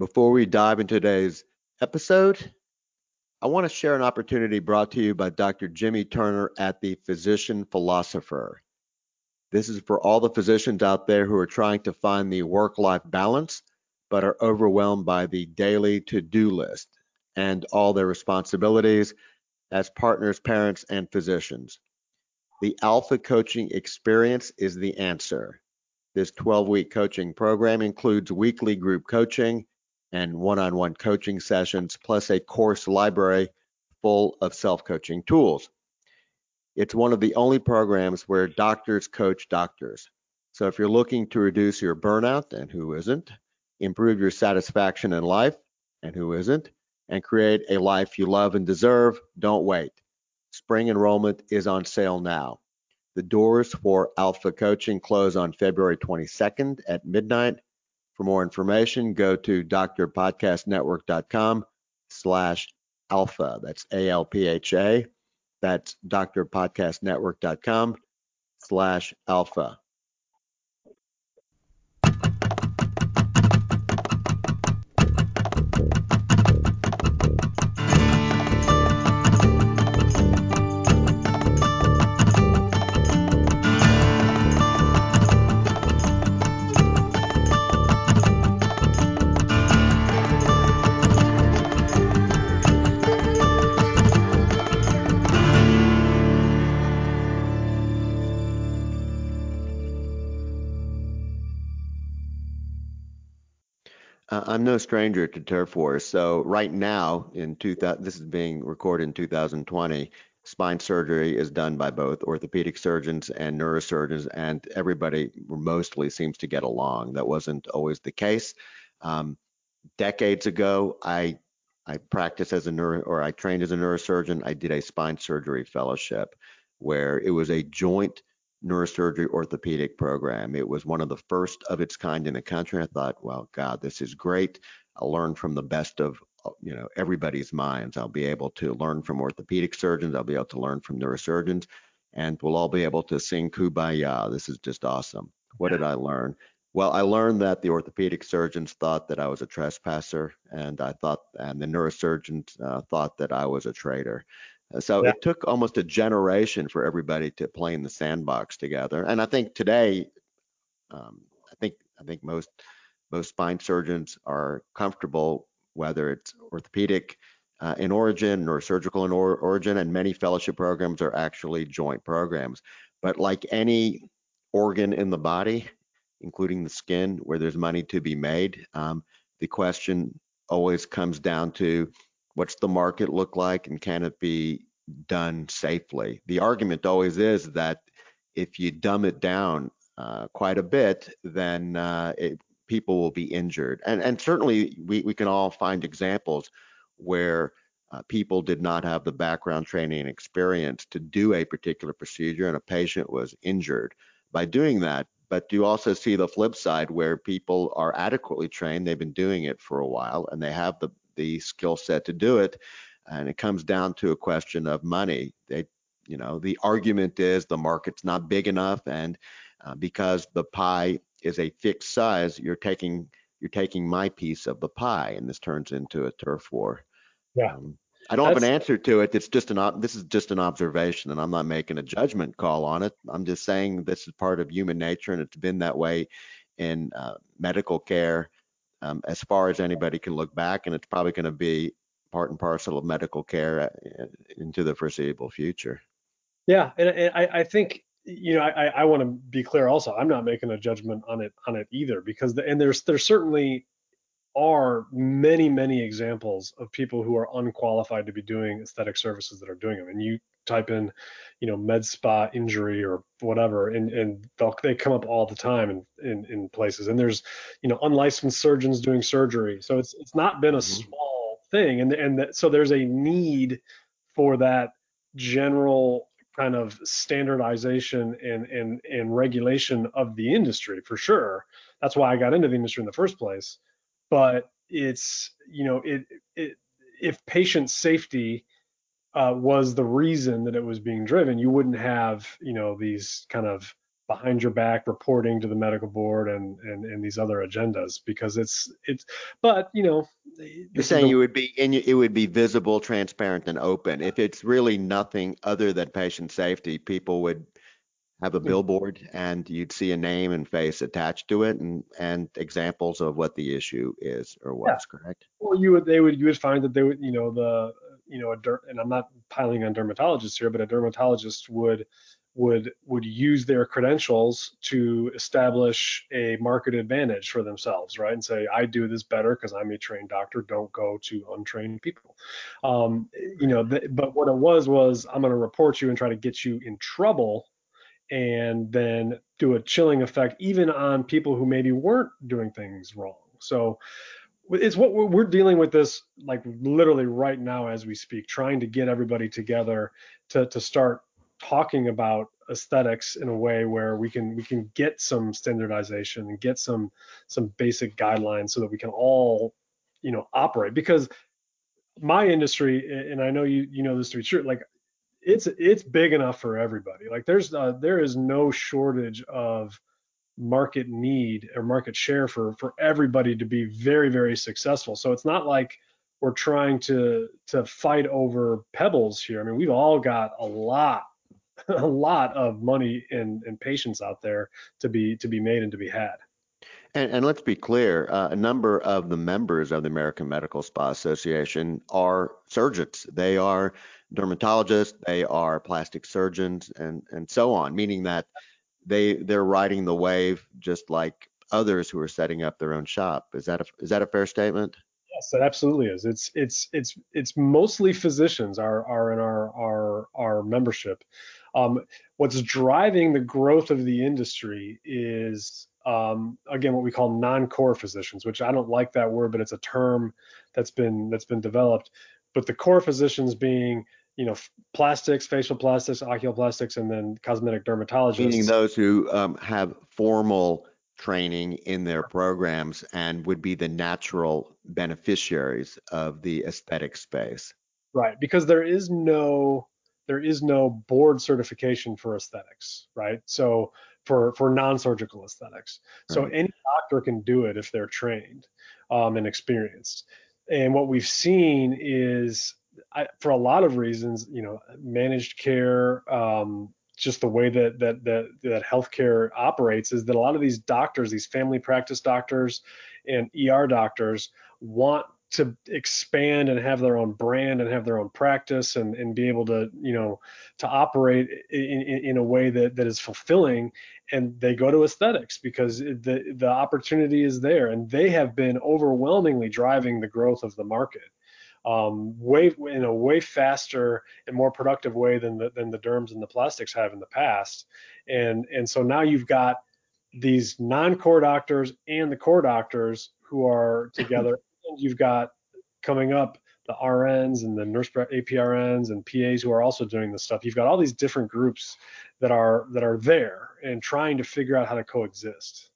Before we dive into today's episode, I want to share an opportunity brought to you by Dr. Jimmy Turner at the Physician Philosopher. This is for all the physicians out there who are trying to find the work life balance, but are overwhelmed by the daily to do list and all their responsibilities as partners, parents, and physicians. The Alpha Coaching Experience is the answer. This 12 week coaching program includes weekly group coaching and one on one coaching sessions, plus a course library full of self coaching tools. It's one of the only programs where doctors coach doctors. So if you're looking to reduce your burnout, and who isn't, improve your satisfaction in life, and who isn't, and create a life you love and deserve, don't wait. Spring enrollment is on sale now. The doors for Alpha Coaching close on February 22nd at midnight. For more information, go to drpodcastnetwork.com slash alpha. That's A-L-P-H-A. That's drpodcastnetwork.com slash alpha. I'm no stranger to turf wars. So right now, in 2000, this is being recorded in 2020. Spine surgery is done by both orthopedic surgeons and neurosurgeons, and everybody mostly seems to get along. That wasn't always the case. Um, decades ago, I I practiced as a neuro or I trained as a neurosurgeon. I did a spine surgery fellowship where it was a joint neurosurgery orthopedic program. It was one of the first of its kind in the country. I thought, well, God, this is great. I'll learn from the best of you know everybody's minds. I'll be able to learn from orthopedic surgeons. I'll be able to learn from neurosurgeons, and we'll all be able to sing "Kumbaya." This is just awesome. What did I learn? Well, I learned that the orthopedic surgeons thought that I was a trespasser, and I thought, and the neurosurgeons uh, thought that I was a traitor. So yeah. it took almost a generation for everybody to play in the sandbox together. And I think today, um, I think I think most most spine surgeons are comfortable whether it's orthopedic uh, in origin or surgical in or- origin, and many fellowship programs are actually joint programs. But like any organ in the body, including the skin, where there's money to be made, um, the question always comes down to What's the market look like and can it be done safely? The argument always is that if you dumb it down uh, quite a bit, then uh, it, people will be injured. And, and certainly we, we can all find examples where uh, people did not have the background training and experience to do a particular procedure and a patient was injured by doing that. But you also see the flip side where people are adequately trained, they've been doing it for a while, and they have the the skill set to do it. And it comes down to a question of money. They, you know, the argument is the market's not big enough, and uh, because the pie is a fixed size, you're taking you're taking my piece of the pie, and this turns into a turf war. Yeah. Um, I don't That's, have an answer to it. It's just an this is just an observation, and I'm not making a judgment call on it. I'm just saying this is part of human nature, and it's been that way in uh, medical care um, as far as anybody can look back, and it's probably going to be part and parcel of medical care uh, into the foreseeable future. Yeah, and, and I, I, think you know I, I want to be clear also. I'm not making a judgment on it on it either because the, and there's there certainly are many many examples of people who are unqualified to be doing aesthetic services that are doing them and you type in you know med spa injury or whatever and and they come up all the time in, in in places. And there's you know unlicensed surgeons doing surgery. So it's it's not been a mm-hmm. small thing. And and that, so there's a need for that general kind of standardization and and and regulation of the industry for sure. That's why I got into the industry in the first place. But it's you know it, it if patient safety uh, was the reason that it was being driven, you wouldn't have you know these kind of behind your back reporting to the medical board and and, and these other agendas because it's it's but you know you're saying the, you would be and it would be visible transparent and open. If it's really nothing other than patient safety people would have a billboard and you'd see a name and face attached to it and and examples of what the issue is or was yeah. correct? Well you would they would you would find that they would you know the you know a dirt and i'm not piling on dermatologists here but a dermatologist would would would use their credentials to establish a market advantage for themselves, right? And say, I do this better because I'm a trained doctor. Don't go to untrained people. Um, you know, th- but what it was was I'm going to report you and try to get you in trouble, and then do a chilling effect even on people who maybe weren't doing things wrong. So it's what we're, dealing with this like literally right now as we speak, trying to get everybody together to to start talking about aesthetics in a way where we can we can get some standardization and get some some basic guidelines so that we can all you know operate. Because my industry and I know you you know this to be true like it's it's big enough for everybody. Like there's uh, there is no shortage of market need or market share for for everybody to be very very successful so it's not like we're trying to to fight over pebbles here i mean we've all got a lot a lot of money and, and patients out there to be to be made and to be had. And, and let's be clear, uh, a number of the members of the American Medical Spa Association are surgeons. They are dermatologists, they are plastic surgeons, and and so on. Meaning that they they're riding the wave just like others who are setting up their own shop. Is that a is that a fair statement? Yes, it absolutely is. It's it's it's it's mostly physicians are are in our our our membership. Um, what's driving the growth of the industry is um, again what we call non-core physicians, which I don't like that word, but it's a term that's been that's been developed. But the core physicians being you know plastics, facial plastics, oculoplastics, and then cosmetic dermatologists. Meaning those who um, have formal training in their programs and would be the natural beneficiaries of the aesthetic space. Right, because there is no there is no board certification for aesthetics, right? So for for non-surgical aesthetics, so any doctor can do it if they're trained um, and experienced. And what we've seen is, I, for a lot of reasons, you know, managed care, um, just the way that that that that healthcare operates is that a lot of these doctors, these family practice doctors and ER doctors, want to expand and have their own brand and have their own practice and, and be able to you know to operate in, in, in a way that, that is fulfilling. And they go to aesthetics because the the opportunity is there. And they have been overwhelmingly driving the growth of the market um, way in a way faster and more productive way than the than the derms and the plastics have in the past and and so now you've got these non-core doctors and the core doctors who are together and you've got coming up the RNs and the nurse APRNs and PAs who are also doing this stuff. You've got all these different groups that are that are there and trying to figure out how to coexist.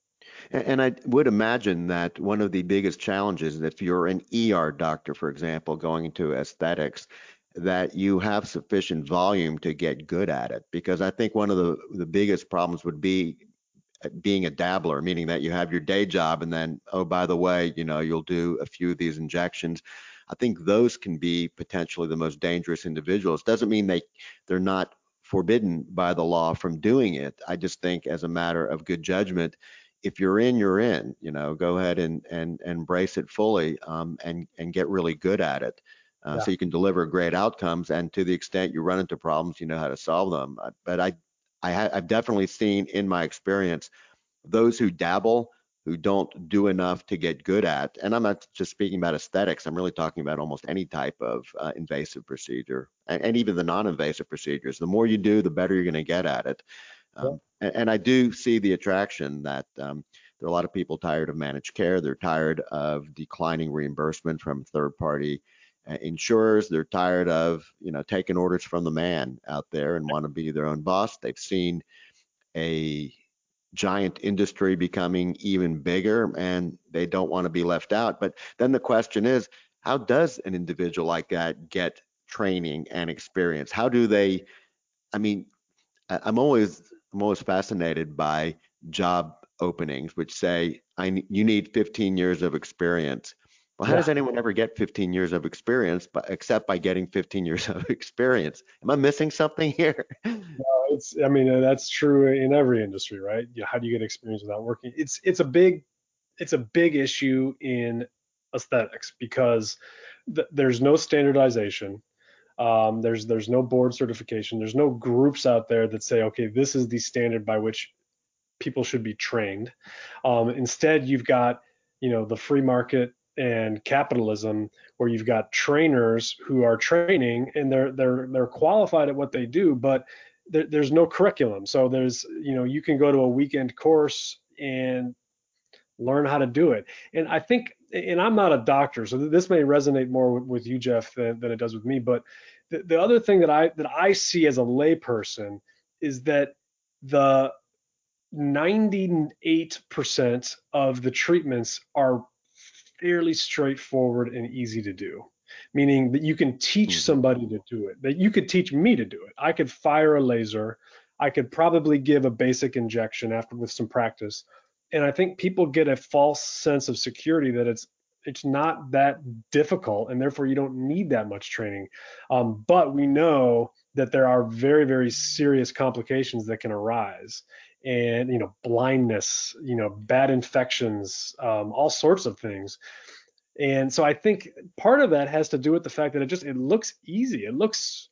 And I would imagine that one of the biggest challenges, if you're an ER doctor, for example, going into aesthetics, that you have sufficient volume to get good at it. Because I think one of the, the biggest problems would be being a dabbler, meaning that you have your day job and then, oh, by the way, you know, you'll do a few of these injections. I think those can be potentially the most dangerous individuals. Doesn't mean they they're not forbidden by the law from doing it. I just think as a matter of good judgment, if you're in, you're in. You know, go ahead and and, and embrace it fully um, and and get really good at it. Uh, yeah. So you can deliver great outcomes, and to the extent you run into problems, you know how to solve them. But I I ha- I've definitely seen in my experience those who dabble who don't do enough to get good at, and I'm not just speaking about aesthetics, I'm really talking about almost any type of uh, invasive procedure and, and, even the non invasive procedures. The more you do, the better you're going to get at it. Um, and, and, I do see the attraction that um, there are a lot of people tired of managed care, they're tired of declining reimbursement from third party uh, insurers. They're tired of you know taking orders from the man out there and want to be their own boss. They've seen a giant industry becoming even bigger and they don't want to be left out. But then the question is how does an individual like that get training and experience? How do they i mean i'm always I'm always fascinated by job openings which say I you need 15 years of experience. Well, how yeah. does anyone ever get 15 years of experience, but except by getting 15 years of experience? Am I missing something here? No, it's. I mean, uh, that's true in every industry, right? You know, how do you get experience without working? It's it's a big it's a big issue in aesthetics because th- there's no standardization. Um, there's there's no board certification. There's no groups out there that say, okay, this is the standard by which people should be trained. Um, instead, you've got you know the free market and capitalism where you've got trainers who are training and they're they're they're qualified at what they do, but there, there's no curriculum. So there's you know you can go to a weekend course and learn how to do it. And I think, and I'm not a doctor, so this may resonate more with, with you, Jeff, than, than, it does with me. But the, the other thing that I that I see as a layperson is that the 98% of the treatments are fairly straightforward and easy to do meaning that you can teach mm-hmm. somebody to do it that you could teach me to do it i could fire a laser i could probably give a basic injection after with some practice and I think people get a false sense of security that it's it's not that difficult and therefore you don't need that much training. Um, but we know that there are very very serious complications that can arise. And you know blindness you know bad infections um, all sorts of things. And so i think part of that has to do with the fact that it just it looks easy. It looks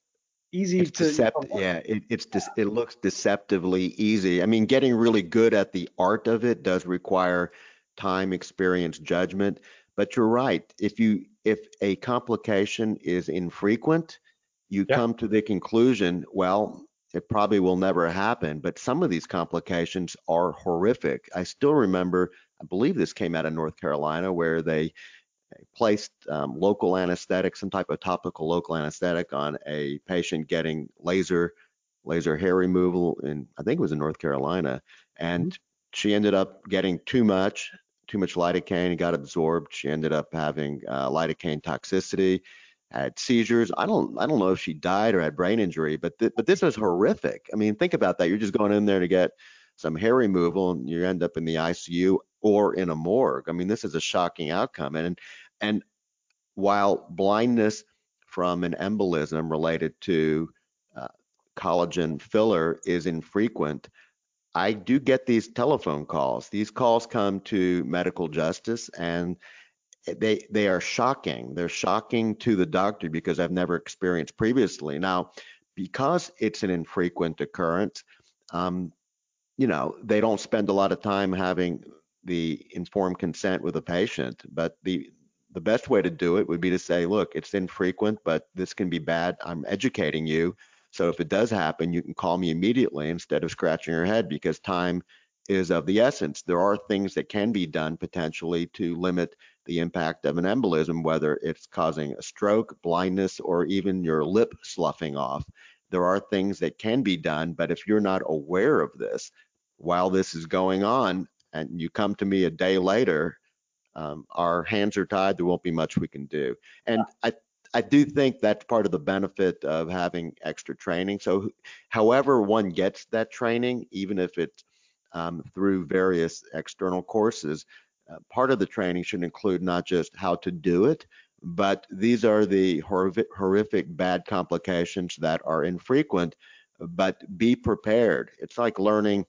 easy it's to decept- yeah it, it's de- it looks deceptively easy. I mean getting really good at the art of it does require time experience judgment. But you're right if you if a complication is infrequent you yeah. come to the conclusion well it probably will never happen. But some of these complications are horrific. I still remember i believe this came out of north carolina where they placed um, local anesthetic, some type of topical local anesthetic on a patient getting laser laser hair removal in I think it was in North Carolina, and mm-hmm. she ended up getting too much too much lidocaine, got absorbed. She ended up having uh, lidocaine toxicity, had seizures. I don't I don't know if she died or had brain injury, but th- but this was horrific. I mean, think about that. You're just going in there to get some hair removal and you end up in the ICU or in a morgue. I mean, this is a shocking outcome. And and while blindness from an embolism related to uh, collagen filler is infrequent, I do get these telephone calls. These calls come to medical justice and they they are shocking. They're shocking to the doctor because I've never experienced previously. Now, because it's an infrequent occurrence, um, you know, they don't spend a lot of time having the informed consent with the patient, but the the best way to do it would be to say, look, it's infrequent, but this can be bad. I'm educating you. So if it does happen, you can call me immediately instead of scratching your head because time is of the essence. There are things that can be done potentially to limit the impact of an embolism, whether it's causing a stroke, blindness, or even your lip sloughing off. There are things that can be done, but if you're not aware of this while this is going on and you come to me a day later um, our hands are tied. There won't be much we can do. And I, I do think that's part of the benefit of having extra training. So, however one gets that training, even if it's um, through various external courses, uh, part of the training should include not just how to do it, but these are the horrific, horrific bad complications that are infrequent. But be prepared. It's like learning,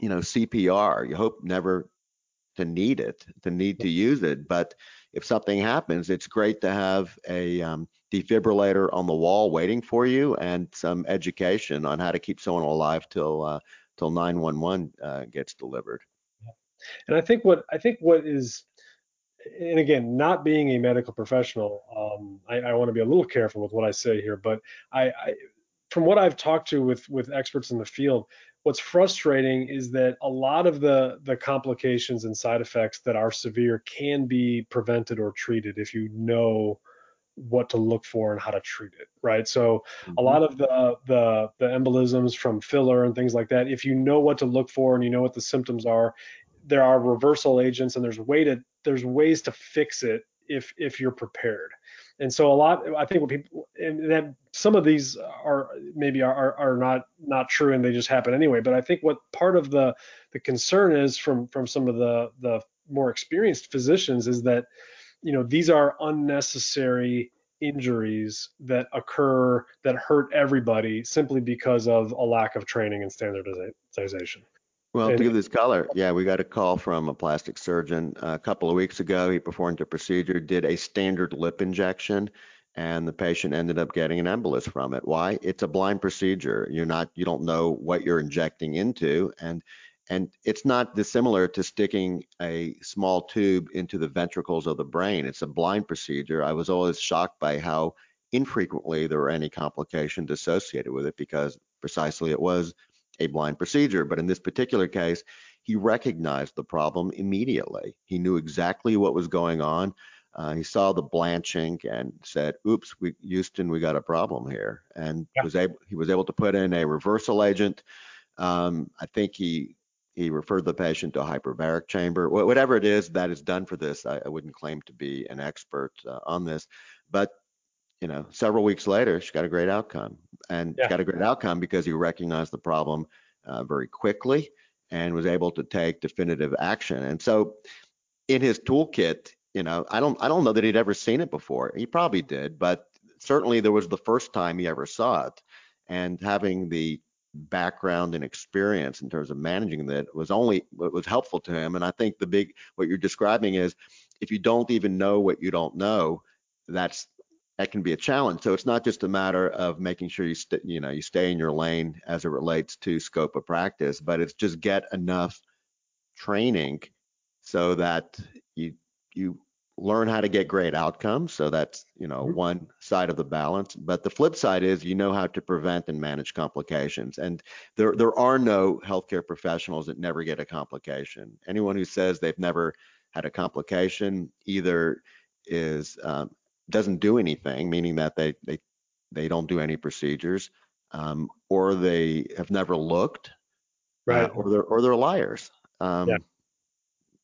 you know, CPR. You hope never to need it, to need to use it. But if something happens, it's great to have a um, defibrillator on the wall waiting for you and some education on how to keep someone alive till uh, till 911 uh, gets delivered. And I think what I think what is and again, not being a medical professional, um, I, I want to be a little careful with what I say here. But I, I, from what I've talked to with with experts in the field, what's frustrating is that a lot of the the complications and side effects that are severe can be prevented or treated if you know what to look for and how to treat it right so mm-hmm. a lot of the the the embolisms from filler and things like that if you know what to look for and you know what the symptoms are there are reversal agents and there's way to there's ways to fix it if if you're prepared. And so a lot, I think, what people and that some of these are maybe are, are not not true and they just happen anyway. But I think what part of the the concern is from from some of the the more experienced physicians is that you know these are unnecessary injuries that occur that hurt everybody simply because of a lack of training and standardization. Well, to give this color, yeah, we got a call from a plastic surgeon uh, a couple of weeks ago. He performed a procedure, did a standard lip injection, and the patient ended up getting an embolus from it. Why? It's a blind procedure. You're not, you don't know what you're injecting into, and and it's not dissimilar to sticking a small tube into the ventricles of the brain. It's a blind procedure. I was always shocked by how infrequently there were any complications associated with it because precisely it was a blind procedure. But in this particular case, he recognized the problem immediately. He knew exactly what was going on. Uh, he saw the blanching and said, "Oops, we, Houston, we got a problem here," and yeah. was able he was able to put in a reversal agent. Um, I think he he referred the patient to a hyperbaric chamber. Whatever it is that is done for this, I, I wouldn't claim to be an expert uh, on this, but you know, several weeks later, she got a great outcome, and yeah. got a great outcome because he recognized the problem uh, very quickly and was able to take definitive action. And so, in his toolkit, you know, I don't, I don't know that he'd ever seen it before. He probably did, but certainly there was the first time he ever saw it, and having the background and experience in terms of managing that was only what was helpful to him. And I think the big, what you're describing is, if you don't even know what you don't know, that's that can be a challenge. So it's not just a matter of making sure you st- you know you stay in your lane as it relates to scope of practice, but it's just get enough training so that you you learn how to get great outcomes. So that's you know mm-hmm. one side of the balance. But the flip side is you know how to prevent and manage complications. And there there are no healthcare professionals that never get a complication. Anyone who says they've never had a complication either is um, doesn't do anything, meaning that they they they don't do any procedures, um, or they have never looked, uh, right? Uh, or they're or they're liars. Um, yeah.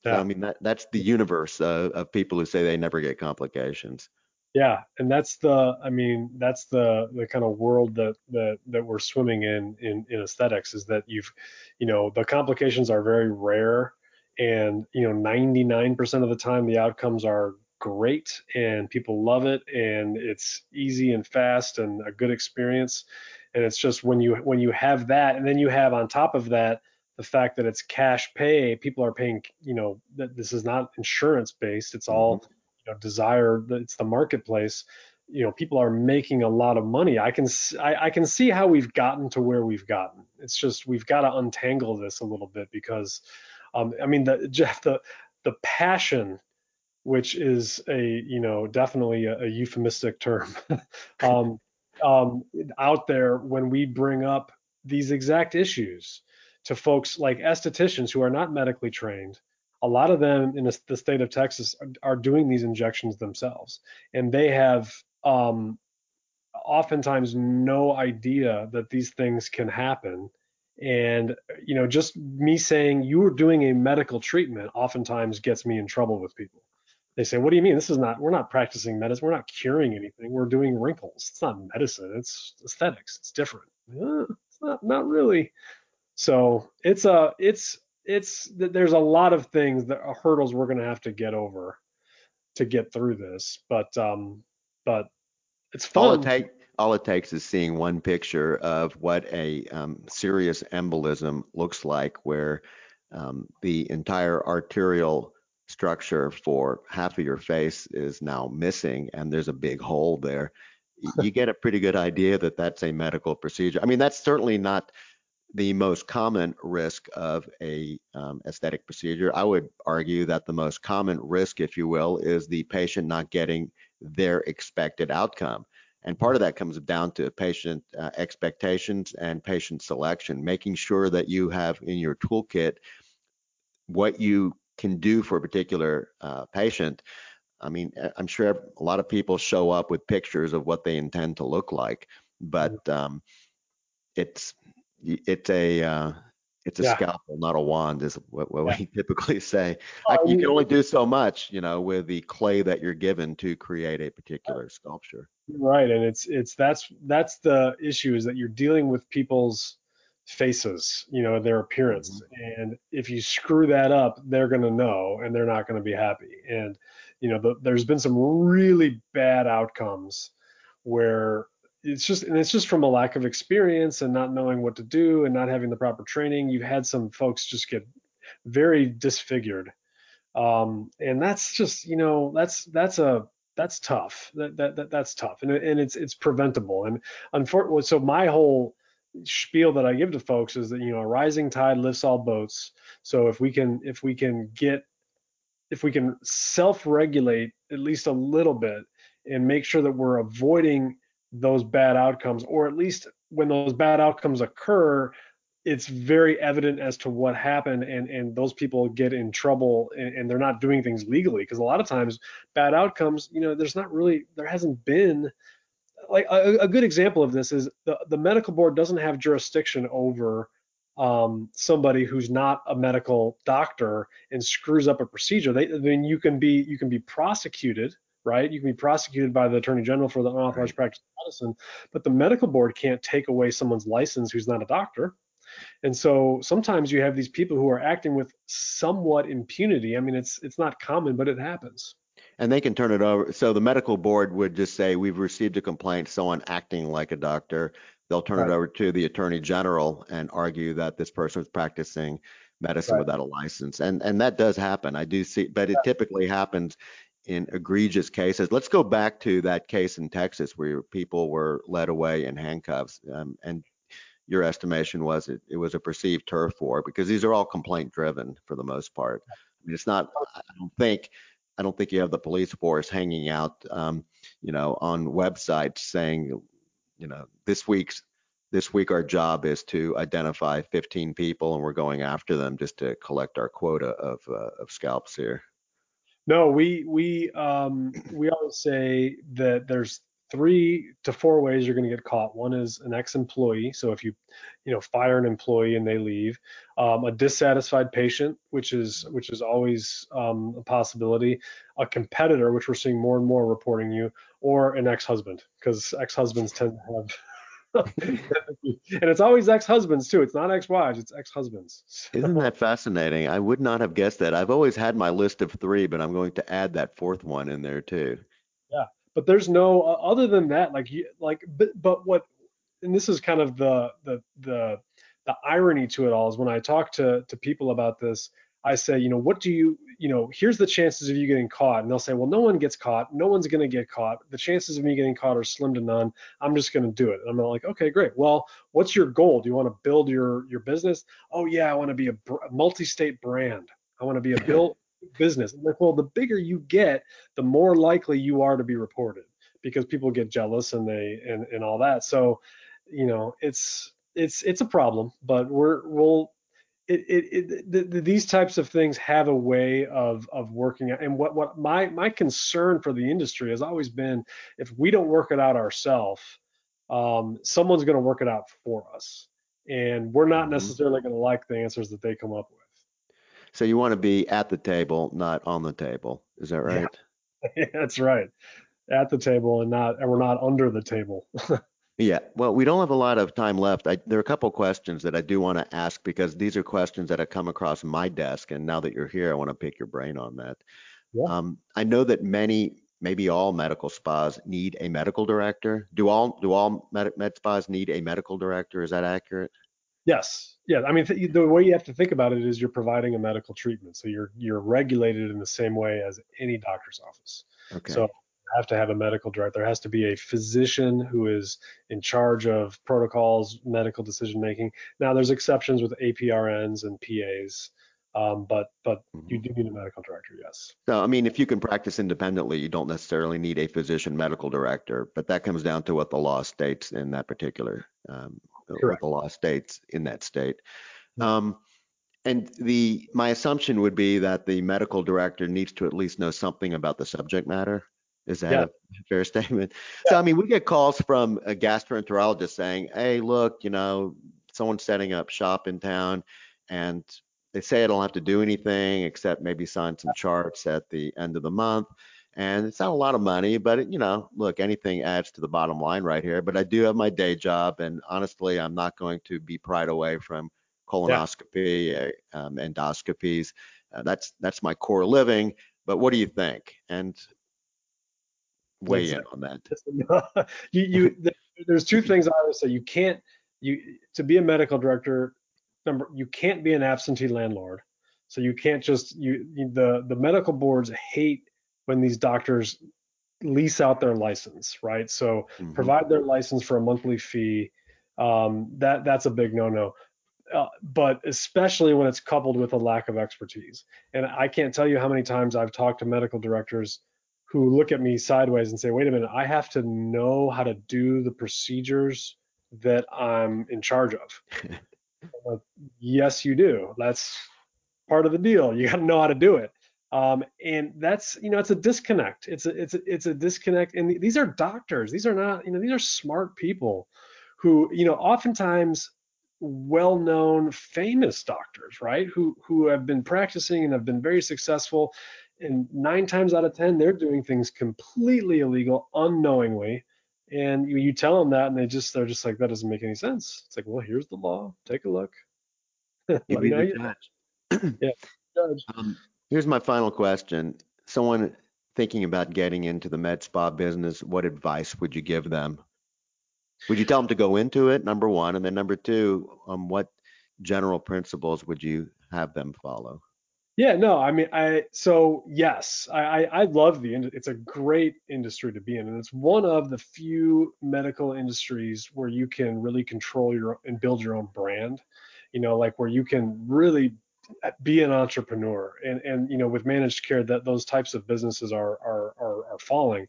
yeah. So, I mean that that's the universe uh, of people who say they never get complications. Yeah, and that's the I mean that's the the kind of world that that that we're swimming in in in aesthetics is that you've you know the complications are very rare and you know 99% of the time the outcomes are great and people love it and it's easy and fast and a good experience. And it's just when you when you have that and then you have on top of that the fact that it's cash pay people are paying you know that this is not insurance based it's all mm-hmm. you know desire it's the marketplace. You know people are making a lot of money. I can I, I can see how we've gotten to where we've gotten. It's just we've got to untangle this a little bit because um, i mean the jeff the the passion which is a you know definitely a, a euphemistic term. Um, um, out there when we bring up these exact issues to folks like estheticians who are not medically trained a lot of them in the state of texas are, are doing these injections themselves. And they have um, oftentimes no idea that these things can happen. And you know just me saying you were doing a medical treatment oftentimes gets me in trouble with people they say, what do you mean? This is not, we're not practicing medicine. We're not curing anything. We're doing wrinkles. It's not medicine. It's aesthetics. It's different. Uh, it's not, not really. So it's a, it's, it's, there's a lot of things that are hurdles we're going to have to get over to get through this. But, um, but it's fun. All it, take, all it takes is seeing one picture of what a um, serious embolism looks like, where um, the entire arterial structure for half of your face is now missing and there's a big hole there, you get a pretty good idea that that's a medical procedure. I mean, that's certainly not the most common risk of a um, aesthetic procedure. I would argue that the most common risk, if you will, is the patient not getting their expected outcome. And part of that comes down to patient uh, expectations and patient selection, making sure that you have in your toolkit what you can do for a particular uh, patient. I mean, I'm sure a lot of people show up with pictures of what they intend to look like, but um, it's it's a uh, it's a Yeah. scalpel, not a wand, is what, what Yeah. we typically say. You you- can only do so much, you know, with the clay that you're given to create a particular sculpture. Right, and it's it's that's that's the issue is that you're dealing with people's faces, you know, their appearance, and if you screw that up, they're gonna know, and they're not gonna be happy. And you know, the, there's been some really bad outcomes where it's just and it's just from a lack of experience and not knowing what to do and not having the proper training. You've had some folks just get very disfigured, um, and that's just you know that's that's a that's tough. That, that, that that's tough, and and it's it's preventable. And unfortunately, so my whole spiel that I give to folks is that you know a rising tide lifts all boats. So if we can if we can get if we can self-regulate at least a little bit and make sure that we're avoiding those bad outcomes, or at least when those bad outcomes occur, it's very evident as to what happened and and those people get in trouble and, and they're not doing things legally because a lot of times bad outcomes you know there's not really there hasn't been like a, a good example of this is the, the medical board doesn't have jurisdiction over um, somebody who's not a medical doctor and screws up a procedure. They, I mean, you can be you can be prosecuted, right? You can be prosecuted by the attorney general for the unauthorized practice of medicine, but the medical board can't take away someone's license who's not a doctor. And so sometimes you have these people who are acting with somewhat impunity. I mean, it's it's not common, but it happens. And they can turn it over. So the medical board would just say, we've received a complaint, someone acting like a doctor. They'll turn Right. it over to the attorney general and argue that this person was practicing medicine Right. without a license. And and that does happen. I do see, but it typically happens in egregious cases. Let's go back to that case in Texas where people were led away in handcuffs. Um, and your estimation was it, it was a perceived turf war because these are all complaint driven for the most part. I mean, it's not, I don't think, I don't think you have the police force hanging out, um, you know, on websites saying, you know, this week's, this week our job is to identify 15 people and we're going after them just to collect our quota of, uh, of scalps here. No, we we um, we always say that there's three to four ways you're going to get caught. One is an ex-employee, so if you you know fire an employee and they leave, um, a dissatisfied patient, which is which is always um, a possibility, a competitor, which we're seeing more and more reporting you, or an ex-husband, because ex-husbands tend to have. and it's always ex-husbands too. It's not ex-wives, it's ex-husbands. Isn't that fascinating? I would not have guessed that. I've always had my list of three, but I'm going to add that fourth one in there too. But there's no uh, other than that like you like but, but what and this is kind of the the the the irony to it all is when i talk to to people about this i say you know what do you you know here's the chances of you getting caught. And they'll say well no one gets caught. No one's going to get caught. The chances of me getting caught are slim to none. I'm just going to do it. And i'm like okay great. Well what's your goal? Do you want to build your your business? Oh yeah i want to be a, a multi-state brand. I want to be a built business. I'm like well the bigger you get the more likely you are to be reported because people get jealous and they and, and all that. So you know it's it's it's a problem but we're we'll it, it, it the, the, these types of things have a way of of working out. And what what my my concern for the industry has always been if we don't work it out ourselves um, someone's going to work it out for us. And we're not Mhm. necessarily going to like the answers that they come up with So you want to be at the table, not on the table. Is that right? Yeah. that's right at the table and not and we're not under the table Yeah. Well, we don't have a lot of time left. I, there are a couple questions that I do want to ask because these are questions that have come across my desk, and now that you're here, I want to pick your brain on that. Yeah. Um, I know that many, maybe all medical spas need a medical director. Do all do all med, med spas need a medical director? Is that accurate? Yes. Yeah. I mean, th- the way you have to think about it is you're providing a medical treatment, so you're you're regulated in the same way as any doctor's office. Okay. So you have to have a medical director. There has to be a physician who is in charge of protocols, medical decision making. Now, there's exceptions with APRNs and PAs, um, but but you Mhm. do need a medical director. Yes. So, I mean, if you can practice independently, you don't necessarily need a physician medical director, but that comes down to what the law states in that particular, um, what the law states in that state. Um, and the my assumption would be that the medical director needs to at least know something about the subject matter. Is that Yeah. a fair statement? So, I mean, we get calls from a gastroenterologist saying, "Hey, look, you know, someone's setting up shop in town." and they say I don't have to do anything except maybe sign some charts at the end of the month. And it's not a lot of money, but it, you know, look, anything adds to the bottom line right here. But I do have my day job, and honestly, I'm not going to be pried away from colonoscopy, yeah. um, endoscopies. Uh, that's that's my core living. But what do you think? And weigh in on that. you, you, there's two things I would say. You can't, you to be a medical director, number you can't be an absentee landlord. So you can't just you, you the the medical boards hate when these doctors lease out their license, right? So mm-hmm. provide their license for a monthly fee. Um, that that's a big no-no. Uh, but especially when it's coupled with a lack of expertise. And I can't tell you how many times I've talked to medical directors who look at me sideways and say, "Wait a minute, I have to know how to do the procedures that I'm in charge of." like, yes, you do. That's part of the deal. You got to know how to do it. Um, and that's you know it's a disconnect. It's a it's a, it's a disconnect. And these are doctors. These are not you know these are smart people who you know oftentimes well-known famous doctors right? Who who have been practicing and have been very successful. And nine times out of ten they're doing things completely illegal unknowingly. And you, you tell them that and they just they're just like that doesn't make any sense. It's like well here's the law. Take a look. You be the judge. Yeah judge. Um, Here's my final question. Someone thinking about getting into the med spa business, what advice would you give them? Would you tell them to go into it, number one? And then number two, um, what general principles would you have them follow? Yeah, no, I mean, I so yes, I I, love the it's a great industry to be in, and it's one of the few medical industries where you can really control your and build your own brand. You know, like where you can really be an entrepreneur. And and you know with managed care that those types of businesses are are are, are falling.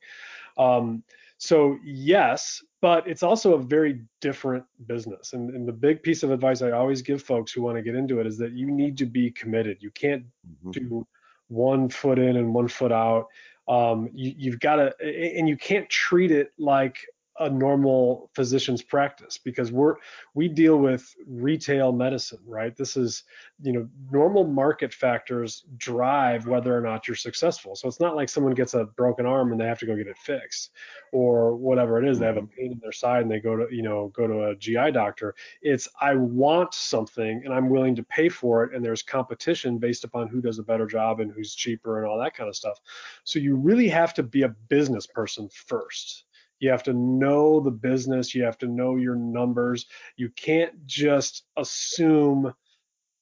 Um, so yes but it's also a very different business. And, and the big piece of advice i always give folks who want to get into it is that you need to be committed. You can't mm-hmm. do one foot in and one foot out. Um, you, you've got to and you can't treat it like a normal physician's practice because we're we deal with retail medicine right? This is you know normal market factors drive whether or not you're successful. So it's not like someone gets a broken arm and they have to go get it fixed or whatever it is. They have a pain in their side and they go to you know go to a GI doctor. It's I want something and I'm willing to pay for it and there's competition based upon who does a better job and who's cheaper and all that kind of stuff. So you really have to be a business person first you have to know the business. You have to know your numbers. You can't just assume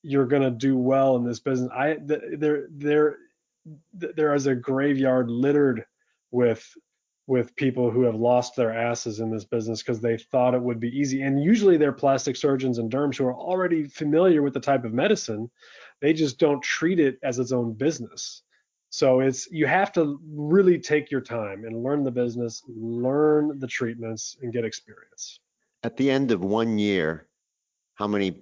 you're going to do well in this business. I there there there is a graveyard littered with with people who have lost their asses in this business because they thought it would be easy. And usually they're plastic surgeons and derms who are already familiar with the type of medicine. They just don't treat it as its own business. So it's you have to really take your time and learn the business, learn the treatments, and get experience. At the end of one year, how many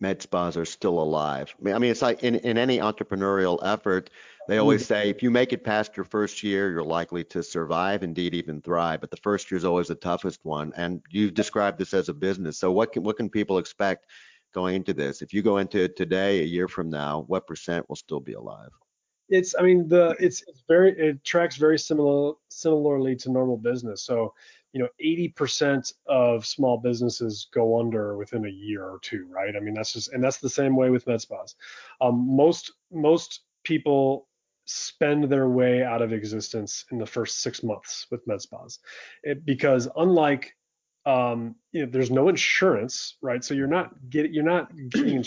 med spas are still alive? I mean, it's like in, in any entrepreneurial effort, they always mm. say if you make it past your first year, you're likely to survive, indeed even thrive. But the first year is always the toughest one. And you've described this as a business. So what can what can people expect going into this? If you go into it today, a year from now, what percent will still be alive? It's i mean the it's, it's very it tracks very similar similarly to normal business. So you know 80% of small businesses go under within a year or two right? I mean that's just and that's the same way with med spas. Um, most most people spend their way out of existence in the first six months with med spas. It, because unlike um, you know, there's no insurance, right? So you're not getting you're not getting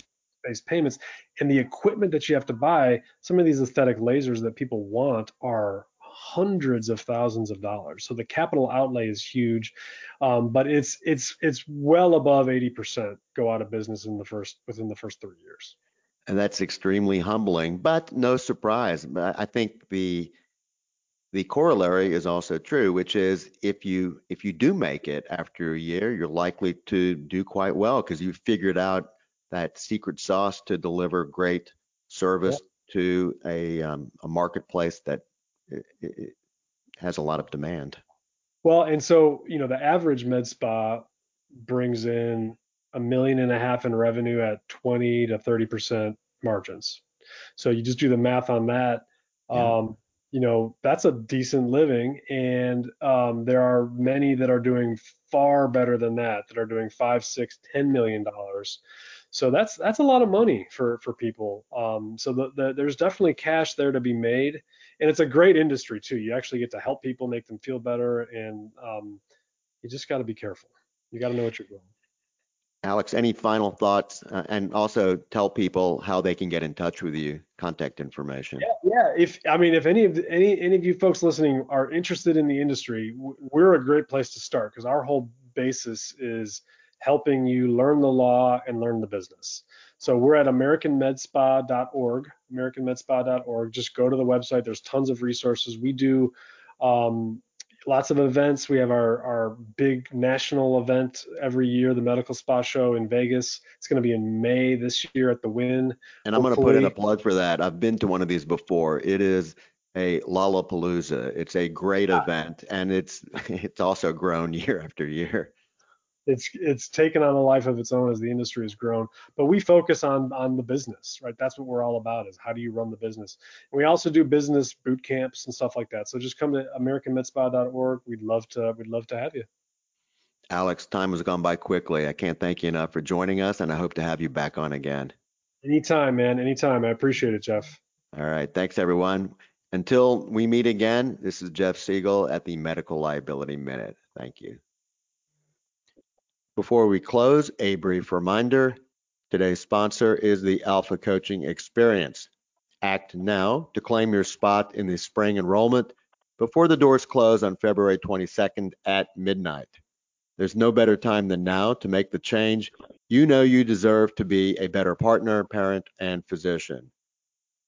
based payments. And the equipment that you have to buy some of these aesthetic lasers that people want are hundreds of thousands of dollars. So the capital outlay is huge. Um, but it's it's it's well above 80% go out of business in the first within the first three years. And that's extremely humbling but no surprise. I think the the corollary is also true which is if you if you do make it after a year you're likely to do quite well because you've figured out that secret sauce to deliver great service yeah. to a, um, a marketplace that it, it has a lot of demand. Well, and so you know the average med spa brings in a million and a half in revenue at 20 to 30 percent margins. So you just do the math on that. Yeah. Um, you know that's a decent living and um, there are many that are doing far better than that that are doing five six ten million dollars so that's that's a lot of money for for people um, so the, the, there's definitely cash there to be made and it's a great industry too you actually get to help people make them feel better and um, you just got to be careful you got to know what you're doing Alex, any final thoughts? Uh, and also tell people how they can get in touch with you, contact information. Yeah, yeah. If I mean, if any of the, any any of you folks listening are interested in the industry, we're a great place to start because our whole basis is helping you learn the law and learn the business. So we're at AmericanMedSpa.org, AmericanMedSpa.org. Just go to the website. There's tons of resources. We do um, lots of events. We have our, our big national event every year, the Medical Spa Show in Vegas. It's going to be in May this year at the Wynn. And I'm going to put in a plug for that. I've been to one of these before. It is a Lollapalooza. It's a great event, and it's it's also grown year after year it's it's taken on a life of its own as the industry has grown. But we focus on on the business, right? That's what we're all about is how do you run the business. And we also do business boot camps and stuff like that. So just come to AmericanMedSpa.org. We'd love to we'd love to have you. Alex, time has gone by quickly. I can't thank you enough for joining us, and I hope to have you back on again. Anytime, man. Anytime. I appreciate it, Jeff. All right. Thanks, everyone. Until we meet again, this is Jeff Segal at the Medical Liability Minute. Thank you. Before we close, a brief reminder. Today's sponsor is the Alpha Coaching Experience. Act now to claim your spot in the spring enrollment before the doors close on February 22nd at midnight. There's no better time than now to make the change you know you deserve to be a better partner, parent, and physician.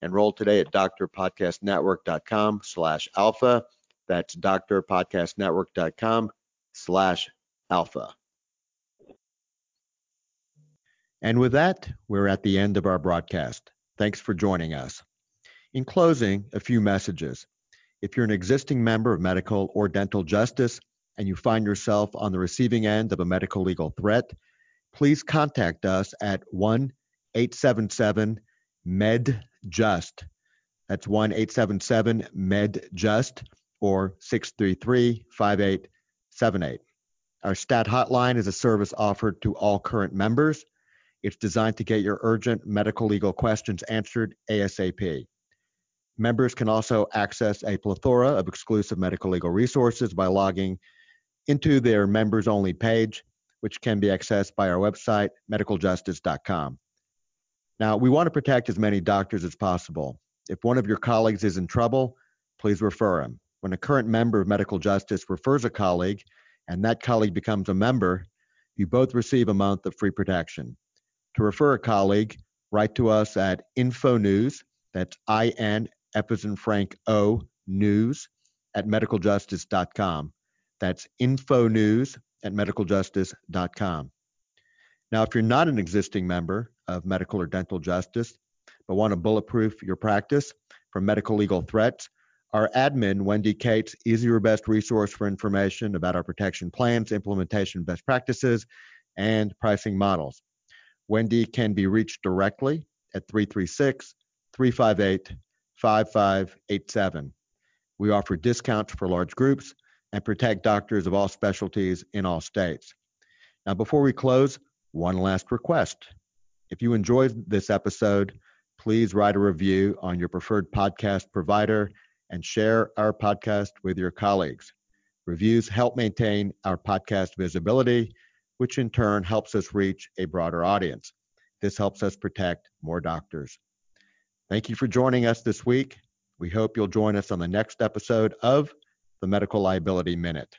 Enroll today at drpodcastnetwork.com slash alpha. That's drpodcastnetwork.com slash alpha. And with that, we're at the end of our broadcast. Thanks for joining us. In closing, a few messages. If you're an existing member of medical or dental justice and you find yourself on the receiving end of a medical legal threat, please contact us at 1 877 MedJust. That's 1 877 MedJust or 633 5878. Our STAT hotline is a service offered to all current members. It's designed to get your urgent medical legal questions answered ASAP. Members can also access a plethora of exclusive medical legal resources by logging into their members only page, which can be accessed by our website, medicaljustice.com. Now, we want to protect as many doctors as possible. If one of your colleagues is in trouble, please refer him. When a current member of medical justice refers a colleague and that colleague becomes a member, you both receive a month of free protection. To refer a colleague, write to us at infonews, that's I-N, F as in Frank, O, news, at medicaljustice.com. That's infonews at medicaljustice.com. Now, if you're not an existing member of medical or dental justice, but want to bulletproof your practice from medical legal threats, our admin, Wendy Cates, is your best resource for information about our protection plans, implementation best practices, and pricing models. Wendy can be reached directly at 336 358 5587. We offer discounts for large groups and protect doctors of all specialties in all states. Now, before we close, one last request. If you enjoyed this episode, please write a review on your preferred podcast provider and share our podcast with your colleagues. Reviews help maintain our podcast visibility which in turn helps us reach a broader audience. This helps us protect more doctors. Thank you for joining us this week. We hope you'll join us on the next episode of the Medical Liability Minute.